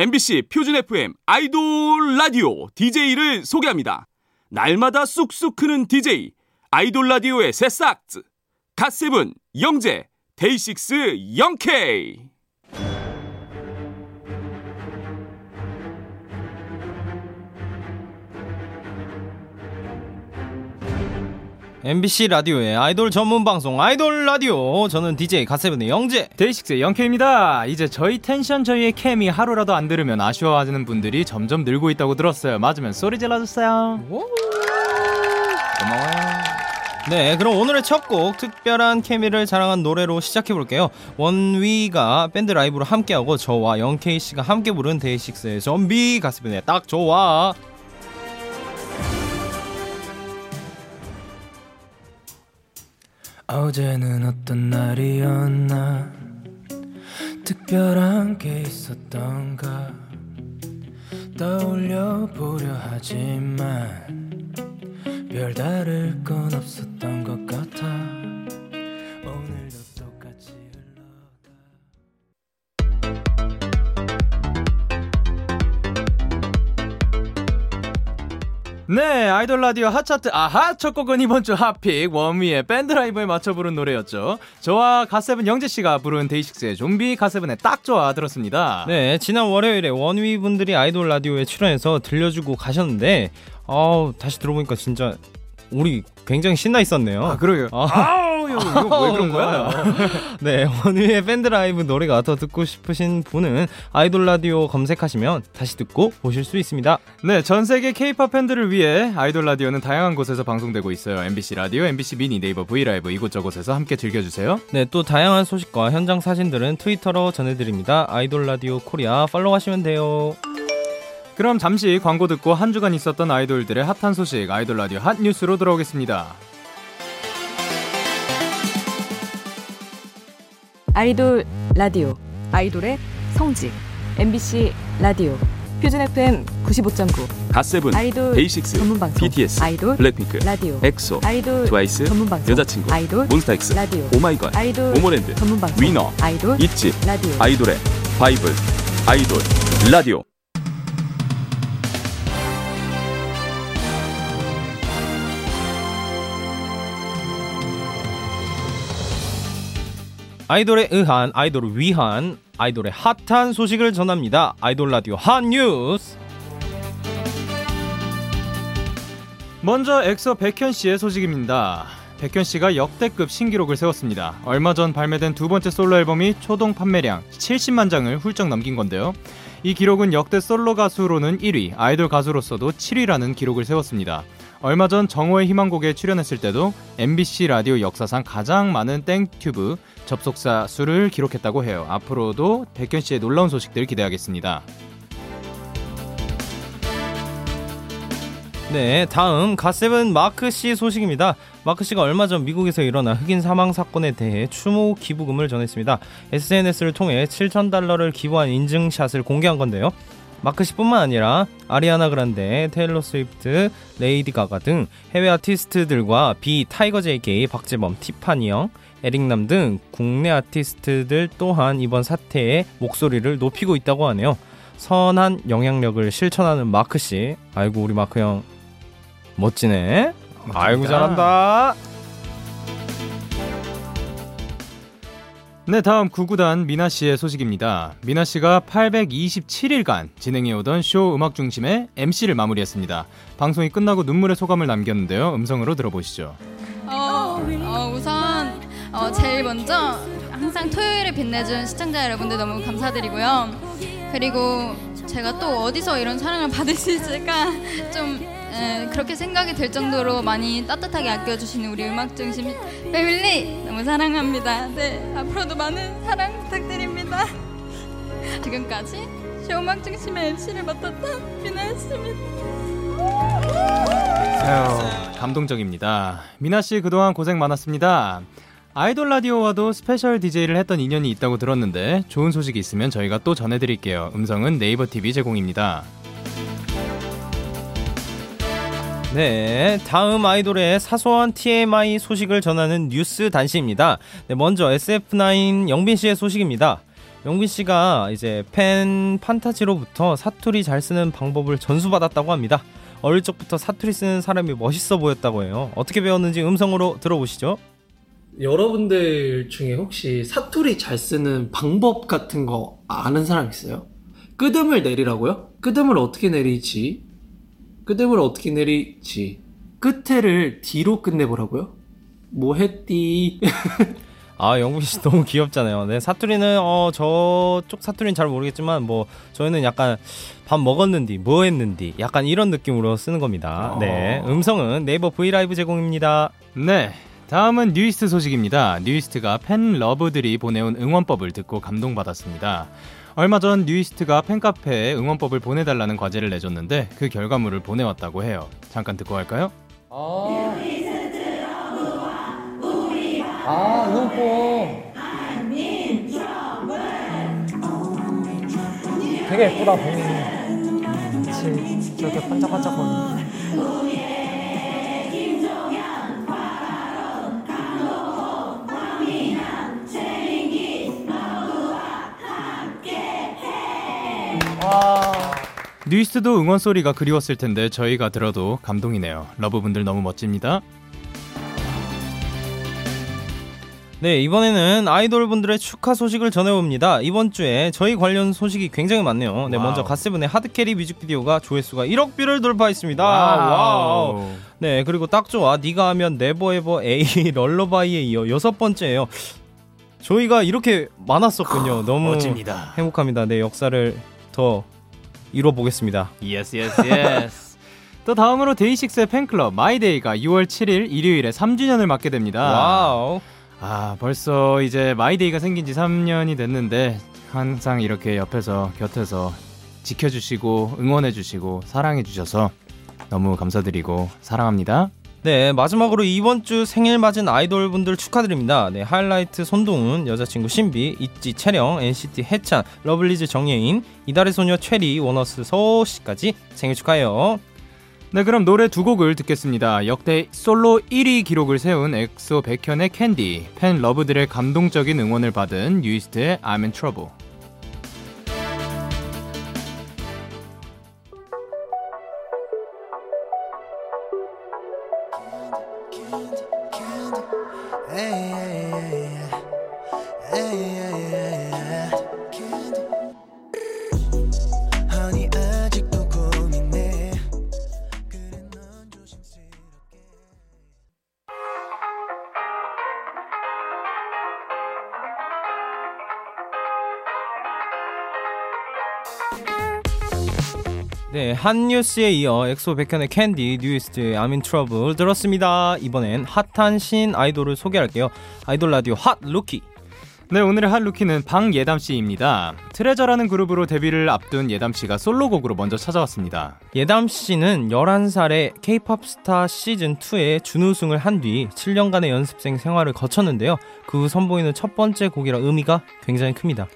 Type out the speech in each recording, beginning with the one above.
MBC 표준 FM 아이돌 라디오 DJ를 소개합니다. 날마다 쑥쑥 크는 DJ 아이돌 라디오의 새싹즈 갓세븐 영재 데이식스 영케이 MBC 라디오의 아이돌 전문 방송 아이돌 라디오 저는 DJ 갓세븐의 영재 데이식스의 영케이입니다. 이제 저희 텐션 저희의 케미 하루라도 안 들으면 아쉬워하는 분들이 점점 늘고 있다고 들었어요. 맞으면 소리 질러주세요. 고마워요. 네, 그럼 오늘의 첫 곡 특별한 케미를 자랑한 노래로 시작해 볼게요. 원위가 밴드 라이브로 함께하고 저와 영케이 씨가 함께 부른 데이식스의 좀비 가스분의 딱 좋아. 어제는 어떤 날이었나? 특별한 게 있었던가? 떠올려 보려 하지만 별다를 건 없었던 것 같아 네, 아이돌 라디오 hot chart 아하 첫 곡은 이번 주 hot pick 원위의 밴드 라이브에 맞춰 부른 노래였죠. 저와 갓세븐 영재 씨가 부른 데이식스의 좀비 갓세븐의 딱 좋아 들었습니다. 네, 지난 월요일에 원위 분들이 아이돌 라디오에 출연해서 들려주고 가셨는데 어 다시 들어보니까 진짜 우리 굉장히 신나 있었네요. 아 그러게요. 아. 이거, 왜 그런 거야? 네, 원위의 밴드 라이브 노래가 더 듣고 싶으신 분은 아이돌 라디오 검색하시면 다시 듣고 보실 수 있습니다. 네, 전 세계 K-팝 팬들을 위해 아이돌 라디오는 다양한 곳에서 방송되고 있어요. MBC 라디오, MBC 미니, 네이버 V LIVE 이곳저곳에서 함께 즐겨주세요. 네, 또 다양한 소식과 현장 사진들은 트위터로 전해드립니다. 아이돌 라디오 코리아 follow하시면 돼요. 그럼 잠시 광고 듣고 한 주간 있었던 아이돌들의 핫한 소식 아이돌 라디오 핫 뉴스로 돌아오겠습니다. 아이돌 라디오 아이돌의 성지 MBC 라디오 표준 FM 95.9 갓세븐 아이돌 데이식스 전문 방송 BTS 아이돌 블랙핑크 라디오 엑소 아이돌 트와이스 전문 방송 여자친구 아이돌 몬스타엑스 라디오 오마이걸 아이돌 모모랜드 전문 방송 위너 아이돌 ITZY 라디오. 아이돌의 바이블 아이돌 라디오 아이돌에 의한 아이돌을 위한 아이돌의 핫한 소식을 전합니다. 아이돌 라디오 핫 뉴스. 먼저 엑소 백현 씨의 소식입니다. 백현 씨가 역대급 신기록을 세웠습니다. 얼마 전 발매된 두 번째 솔로 앨범이 초동 판매량 70만 장을 훌쩍 넘긴 건데요. 이 기록은 역대 솔로 가수로는 1위, 아이돌 가수로서도 7위라는 기록을 세웠습니다. 얼마 전 정오의 희망곡에 출연했을 때도 MBC 라디오 역사상 가장 많은 땡튜브 접속자 수를 기록했다고 해요. 앞으로도 백현 씨의 놀라운 소식들 기대하겠습니다. 네, 다음 갓세븐 마크 씨 소식입니다. 마크 씨가 얼마 전 미국에서 일어난 흑인 사망 사건에 대해 추모 기부금을 전했습니다. SNS를 통해 7천 달러를 기부한 인증샷을 공개한 건데요. 마크 씨뿐만 아니라 아리아나 그란데, 테일러 스위프트, 레이디 가가 등 해외 아티스트들과 비 타이거 JK, 박재범, 티파니 영, 에릭남 등 국내 아티스트들 또한 이번 사태에 목소리를 높이고 있다고 하네요. 선한 영향력을 실천하는 마크 씨. 아이고 우리 마크 형 멋지네. 아이고 잘한다. 네, 다음 구구단 미나 씨의 소식입니다. 미나 씨가 827일간 진행해오던 쇼 음악 중심의 MC를 마무리했습니다. 방송이 끝나고 눈물의 소감을 남겼는데요. 음성으로 들어보시죠. 어, 어, 우선 어, 제일 먼저 항상 토요일에 빛내준 시청자 여러분들 너무 감사드리고요. 그리고 제가 또 어디서 이런 사랑을 받을 수 있을까 좀 에, 그렇게 생각이 될 정도로 많이 따뜻하게 아껴주시는 우리 음악 중심 family 너무 사랑합니다. 네 앞으로도 많은 사랑 부탁드립니다. 지금까지 쇼 음악 중심의 MC를 맡았던 미나였습니다. 감동적입니다. 미나 씨 그동안 고생 많았습니다. 아이돌 라디오와도 special DJ를 했던 인연이 있다고 들었는데 좋은 소식이 있으면 저희가 또 전해드릴게요. 음성은 네이버 TV 제공입니다. 네, 다음 아이돌의 사소한 TMI 소식을 전하는 뉴스 단시입니다. 네, 먼저 SF9 영빈 씨의 소식입니다. 영빈 씨가 이제 팬 판타지로부터 사투리 잘 쓰는 방법을 전수받았다고 합니다. 어릴 적부터 사투리 쓰는 사람이 멋있어 보였다고 해요. 어떻게 배웠는지 음성으로 들어보시죠. 여러분들 중에 혹시 사투리 잘 쓰는 방법 같은 거 아는 사람 있어요? 끝음을 내리라고요? 끝음을 어떻게 내리지? 끝음을 어떻게 내리지? 끝에를 뒤로 끝내보라고요? 뭐 했디? 아 영빈 씨 너무 귀엽잖아요. 네 사투리는 어 저쪽 사투리는 잘 모르겠지만 뭐 저희는 약간 밥 먹었는디 뭐 했는디 약간 이런 느낌으로 쓰는 겁니다. 네 음성은 네이버 V LIVE 제공입니다. 네. 다음은 뉴이스트 소식입니다. 뉴이스트가 팬 러브들이 보내온 응원법을 듣고 감동받았습니다. 얼마 전 뉴이스트가 팬카페에 응원법을 보내달라는 과제를 내줬는데 그 결과물을 보내왔다고 해요. 잠깐 듣고 갈까요? 아, 아 응원법. 되게 예쁘다 봉이. 그치. 저렇게 반짝반짝거리는 뉴이스트도 응원 소리가 그리웠을 텐데 저희가 들어도 감동이네요. 러브분들 너무 멋집니다. 네 이번에는 아이돌 분들의 축하 소식을 전해봅니다. 이번 주에 저희 관련 소식이 굉장히 많네요. 네 wow. 먼저 갓세븐의 Hard Carry 뮤직비디오가 조회수가 1억 view를 돌파했습니다. wow. 네 그리고 딱 좋아 네가 하면 네버에버 A 럴러바이에 이어 여섯 번째예요. 저희가 이렇게 많았었군요. 너무 멋집니다. 행복합니다. 네 역사를 더 이뤄보겠습니다. yes yes yes. 또 다음으로 데이식스의 팬클럽 마이데이가 6월 7일 일요일에 3주년을 맞게 됩니다. wow. 아 벌써 이제 마이데이가 생긴 지 3년이 됐는데 항상 이렇게 옆에서 곁에서 지켜주시고 응원해주시고 사랑해주셔서 너무 감사드리고 사랑합니다. 네, 마지막으로 이번 주 생일 맞은 아이돌 분들 축하드립니다. 네, 하이라이트 손동훈, 여자친구 신비, 있지 채령, NCT 해찬, 러블리즈 정예인, 이달의 소녀 최리, 원어스 서호 씨까지 생일 축하해요. 네 그럼 노래 두 곡을 듣겠습니다. 역대 솔로 1위 기록을 세운 엑소 백현의 캔디, 팬 러브들의 감동적인 응원을 받은 뉴이스트의 I'm in Trouble. 네, 한 뉴스에 이어 엑소 백현의 캔디, 뉴이스트의 in Trouble 들었습니다. 이번엔 핫한 신 아이돌을 소개할게요. 아이돌 라디오 hot rookie. 네 오늘의 hot rookie는 방예담 씨입니다. 트레저라는 그룹으로 데뷔를 앞둔 예담 씨가 솔로곡으로 먼저 찾아왔습니다. 예담 씨는 11살에 K-팝 스타 시즌 2에 준우승을 한 뒤 7년간의 연습생 생활을 거쳤는데요. 그 후 선보이는 첫 번째 곡이라 의미가 굉장히 큽니다.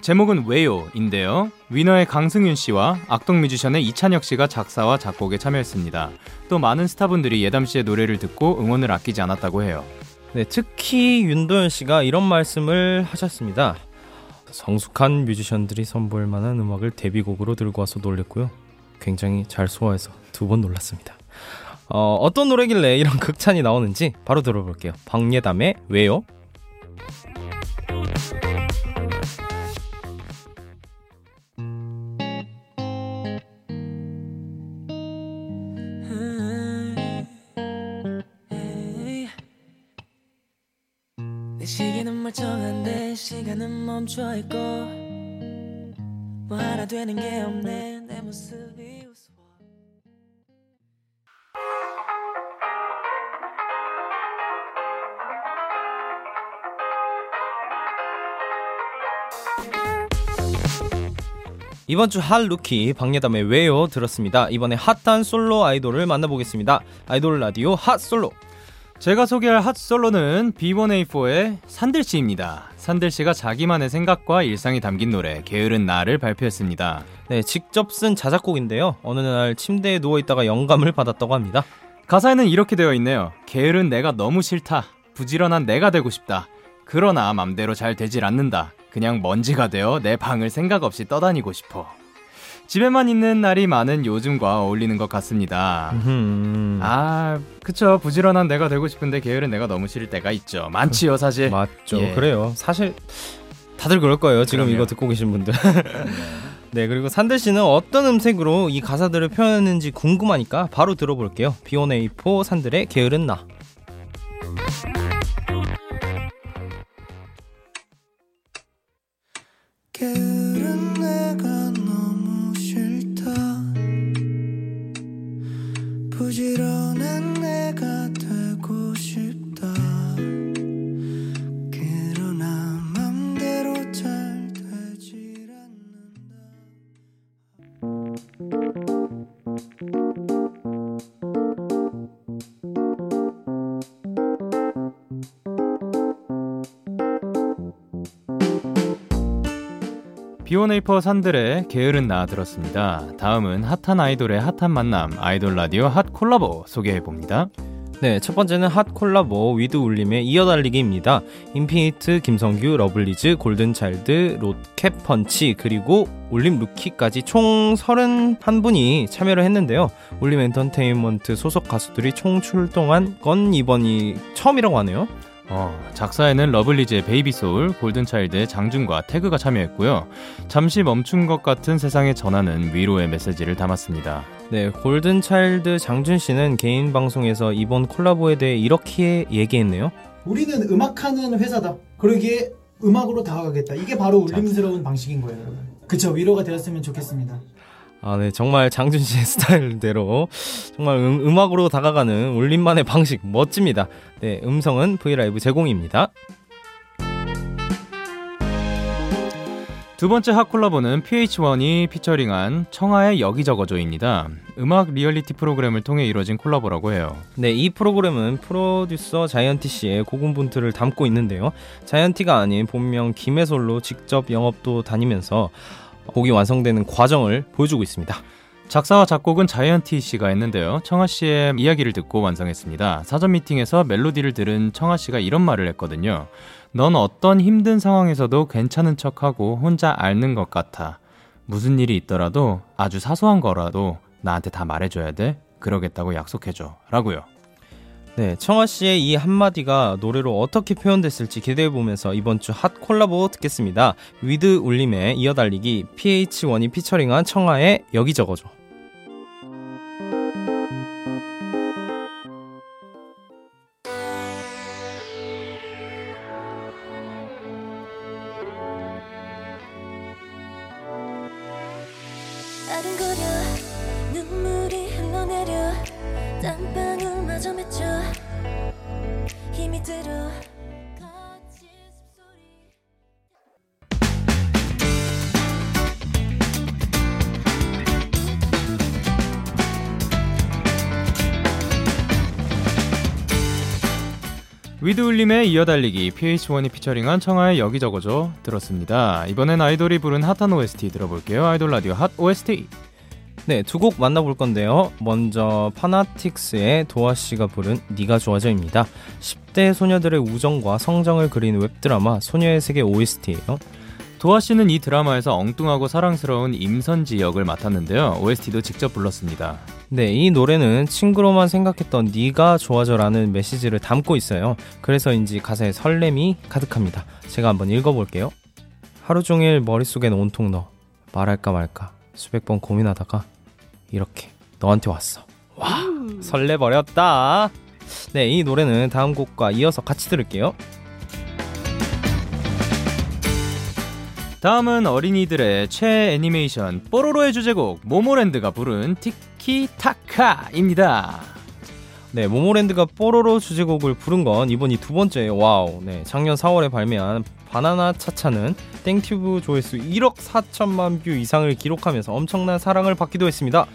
제목은 왜요인데요. 위너의 강승윤 씨와 악동 뮤지션의 이찬혁 씨가 작사와 작곡에 참여했습니다. 또 많은 스타분들이 예담 씨의 노래를 듣고 응원을 아끼지 않았다고 해요. 네, 특히 윤도현 씨가 이런 말씀을 하셨습니다. 성숙한 뮤지션들이 선보일 만한 음악을 데뷔곡으로 들고 와서 놀랬고요. 굉장히 잘 소화해서 두 번 놀랐습니다. 어, 어떤 노래길래 이런 극찬이 나오는지 바로 들어볼게요. 박예담의 왜요? 시계는 멀쩡한데 시간은 멈춰있고 뭐 하나 되는 게 없네 내 모습이 이번 주 hot rookie 방예담의 왜요 들었습니다. 이번에 핫한 솔로 아이돌을 만나보겠습니다. 아이돌 라디오 핫 솔로. 제가 소개할 핫 솔로는 B1A4의 산들 씨입니다. 산들 씨가 자기만의 생각과 일상이 담긴 노래 게으른 나를 발표했습니다. 네, 직접 쓴 자작곡인데요. 어느 날 침대에 누워 있다가 영감을 받았다고 합니다. 가사에는 이렇게 되어 있네요. 게으른 내가 너무 싫다. 부지런한 내가 되고 싶다. 그러나 맘대로 잘 되질 않는다. 그냥 먼지가 되어 내 방을 생각 없이 떠다니고 싶어. 집에만 있는 날이 많은 요즘과 어울리는 것 같습니다. 음. 아, 그쵸. 부지런한 내가 되고 싶은데 게으른 내가 너무 싫을 때가 있죠. 많지요, 사실. 맞죠. 예. 그래요. 사실 다들 그럴 거예요. 지금 그럼요. 이거 듣고 계신 분들. 네, 그리고 산들 씨는 어떤 음색으로 이 가사들을 표현했는지 궁금하니까 바로 들어볼게요. B1A4 산들의 게으른 나. 게 비원에이포 산들의 게으른 나 들었습니다. 다음은 hot한 아이돌의 hot한 만남, 아이돌 라디오 핫 콜라보 소개해 봅니다. 네, 첫 번째는 hot 콜라보 with 울림의 이어달리기입니다. 인피니트, 김성규, 러블리즈, 골든차일드, 로켓 펀치, 그리고 울림 rookie까지 총 31분이 참여를 했는데요. 울림 엔터테인먼트 소속 가수들이 총 출동한 건 이번이 처음이라고 하네요. 어, 작사에는 러블리즈의 베이비소울, 골든차일드의 장준과 태그가 참여했고요. 잠시 멈춘 것 같은 세상에 전하는 위로의 메시지를 담았습니다. 네, 골든차일드 장준 씨는 개인 방송에서 이번 콜라보에 대해 이렇게 얘기했네요. 우리는 음악하는 회사다. 그러기에 음악으로 다가가겠다. 이게 바로 울림스러운 방식인 거예요, 여러분. 그쵸, 위로가 되었으면 좋겠습니다. 아, 네, 정말 장준 씨의 스타일대로 정말 음악으로 다가가는 울림만의 방식 멋집니다. 네, 음성은 브이라이브 제공입니다. 두 번째 핫 콜라보는 PH1이 피처링한 청하의 여기 적어줘입니다. 음악 리얼리티 프로그램을 통해 이뤄진 콜라보라고 해요. 네, 이 프로그램은 프로듀서 자이언티 씨의 고군분투를 담고 있는데요. 자이언티가 아닌 본명 김해솔로 직접 영업도 다니면서 곡이 완성되는 과정을 보여주고 있습니다. 작사와 작곡은 자이언티 씨가 했는데요. 청아 씨의 이야기를 듣고 완성했습니다. 사전 미팅에서 멜로디를 들은 청아 씨가 이런 말을 했거든요. 넌 어떤 힘든 상황에서도 괜찮은 척하고 혼자 앓는 것 같아. 무슨 일이 있더라도 아주 사소한 거라도 나한테 다 말해줘야 돼. 그러겠다고 약속해줘. 라고요. 네, 청아 씨의 이 한마디가 노래로 어떻게 표현됐을지 기대해 보면서 이번 주 핫 콜라보 듣겠습니다. 위드 울림의 이어달리기 PH1이 피처링한 청아의 여기저거죠. 위드울림의 이어달리기 PH1이 피처링한 청하의 여기저거죠 들었습니다. 이번엔 아이돌이 부른 핫한 OST 들어볼게요. 아이돌 라디오 핫 OST. 네, 두 곡 만나볼 건데요. 먼저 파나틱스의 도아 씨가 부른 네가 좋아져입니다. 10대 소녀들의 우정과 성정을 그린 웹드라마 소녀의 세계 OST예요. 도아 씨는 이 드라마에서 엉뚱하고 사랑스러운 임선지 역을 맡았는데요. OST도 직접 불렀습니다. 네, 이 노래는 친구로만 생각했던 네가 좋아져라는 메시지를 담고 있어요. 그래서인지 가사에 설렘이 가득합니다. 제가 한번 읽어볼게요. 하루 종일 머릿속엔 온통 너 말할까 말까 수백 번 고민하다가 이렇게 너한테 왔어. 와 설레버렸다. 네, 이 노래는 다음 곡과 이어서 같이 들을게요. 다음은 어린이들의 최애 애니메이션 뽀로로의 주제곡 모모랜드가 부른 티키타카입니다. 네, 모모랜드가 뽀로로 주제곡을 부른 건 이번이 두 번째예요. wow. 네, 작년 4월에 발매한 바나나 차차는 땡튜브 조회수 1억 4천만 view 이상을 기록하면서 엄청난 사랑을 받기도 했습니다.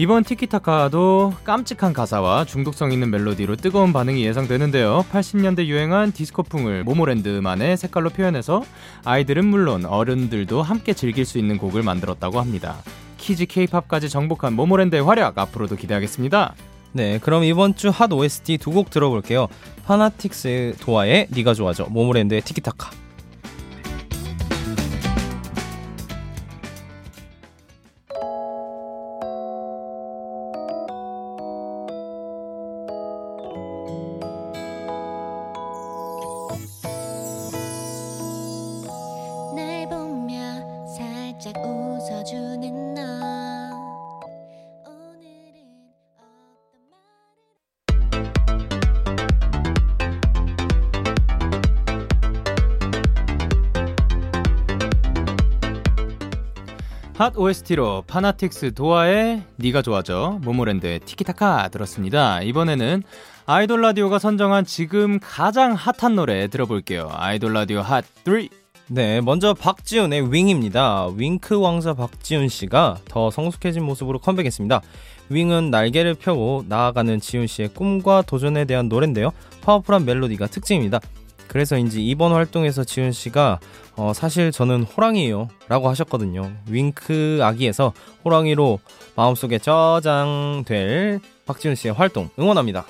이번 티키타카도 깜찍한 가사와 중독성 있는 멜로디로 뜨거운 반응이 예상되는데요. 80년대 유행한 디스코풍을 모모랜드만의 색깔로 표현해서 아이들은 물론 어른들도 함께 즐길 수 있는 곡을 만들었다고 합니다. kids 케이팝까지 정복한 모모랜드의 활약 앞으로도 기대하겠습니다. 네, 그럼 이번 주 핫 OST 두 곡 들어볼게요. 파나틱스 도아의 네가 좋아져, 모모랜드의 티키타카. 핫 OST로 파나틱스 도아의 니가 좋아져 모모랜드의 티키타카 들었습니다. 이번에는 아이돌 라디오가 선정한 지금 가장 핫한 노래 들어볼게요. 아이돌 라디오 핫 3. 네, 먼저 박지훈의 Wing입니다. 윙크 왕자 박지훈 씨가 더 성숙해진 모습으로 컴백했습니다. Wing은 날개를 펴고 나아가는 지훈 씨의 꿈과 도전에 대한 노래인데요. powerful한 멜로디가 특징입니다. 그래서인지 이번 활동에서 지훈 씨가 어, 사실 저는 호랑이에요 라고 하셨거든요. 윙크 아기에서 호랑이로 마음속에 저장될 박지훈 씨의 활동 응원합니다.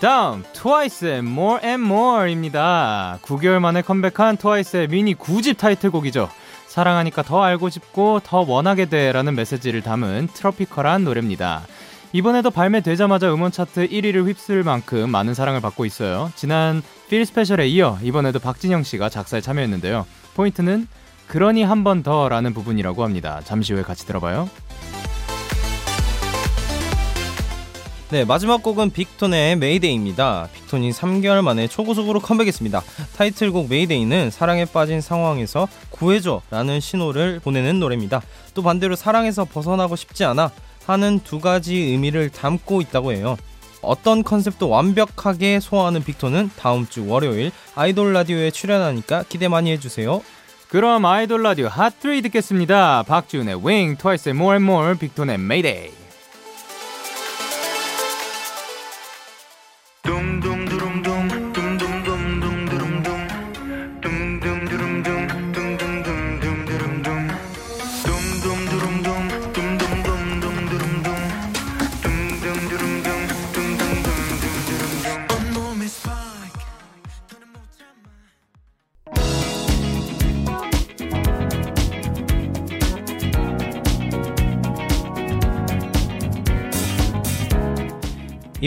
다음 트와이스의 More and More입니다. 9개월 만에 컴백한 트와이스의 미니 9집 타이틀곡이죠. 사랑하니까 더 알고 싶고 더 원하게 돼라는 메시지를 담은 트로피컬한 노래입니다. 이번에도 발매되자마자 음원 차트 1위를 휩쓸 만큼 많은 사랑을 받고 있어요. 지난 Feel Special에 이어 이번에도 박진영 씨가 작사에 참여했는데요. 포인트는 그러니 한 번 더라는 부분이라고 합니다. 잠시 후에 같이 들어봐요. 네, 마지막 곡은 빅톤의 Mayday입니다. 빅톤이 3개월 만에 초고속으로 컴백했습니다. 타이틀곡 Mayday는 사랑에 빠진 상황에서 구해줘 라는 신호를 보내는 노래입니다. 또 반대로 사랑에서 벗어나고 싶지 않아 하는 두 가지 의미를 담고 있다고 해요. 어떤 컨셉도 완벽하게 소화하는 빅톤은 다음 주 월요일 아이돌 라디오에 출연하니까 기대 많이 해주세요. 그럼 아이돌 라디오 핫3 듣겠습니다. 박지훈의 윙, 트와이스의 More and More, 빅톤의 Mayday.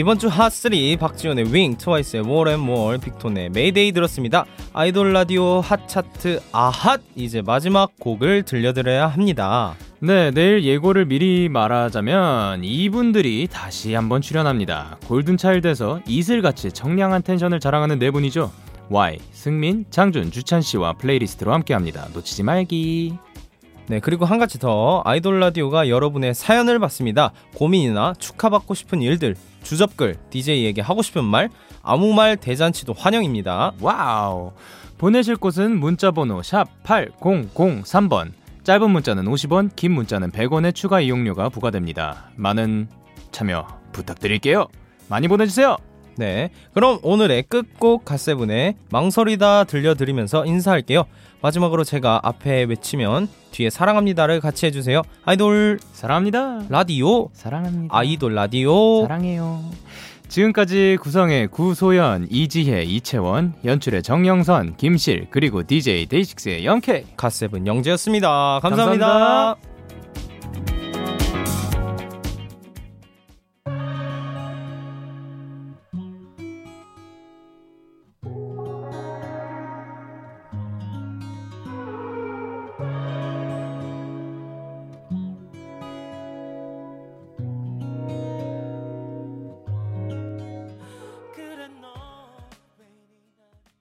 이번 주 핫3 박지훈의 Wing, 트와이스의 More and More, 빅톤의 메이데이 들었습니다. 아이돌 라디오 핫 차트 아핫 이제 마지막 곡을 들려드려야 합니다. 네, 내일 예고를 미리 말하자면 이분들이 다시 한번 출연합니다. 골든차일드에서 이슬같이 청량한 텐션을 자랑하는 네 분이죠. Y, 승민, 장준, 주찬 씨와 playlist로 함께합니다. 놓치지 말기. 네, 그리고 한 가지 더 아이돌 라디오가 여러분의 사연을 받습니다. 고민이나 축하받고 싶은 일들, 주접글, DJ에게 하고 싶은 말, 아무 말 대잔치도 환영입니다. wow. 보내실 곳은 문자번호 샵 8003번. 짧은 문자는 50원, 긴 문자는 100원의 추가 이용료가 부과됩니다. 많은 참여 부탁드릴게요. 많이 보내주세요. 네, 그럼 오늘의 끝곡 갓세븐의 망설이다 들려드리면서 인사할게요. 마지막으로 제가 앞에 외치면 뒤에 사랑합니다를 같이 해주세요. 아이돌 사랑합니다. 라디오 사랑합니다. 아이돌 라디오 사랑해요. 지금까지 구성의 구소연, 이지혜, 이채원, 연출의 정영선, 김실, 그리고 DJ 데이식스의 영케, 갓세븐 영재였습니다 감사합니다. 감사합니다.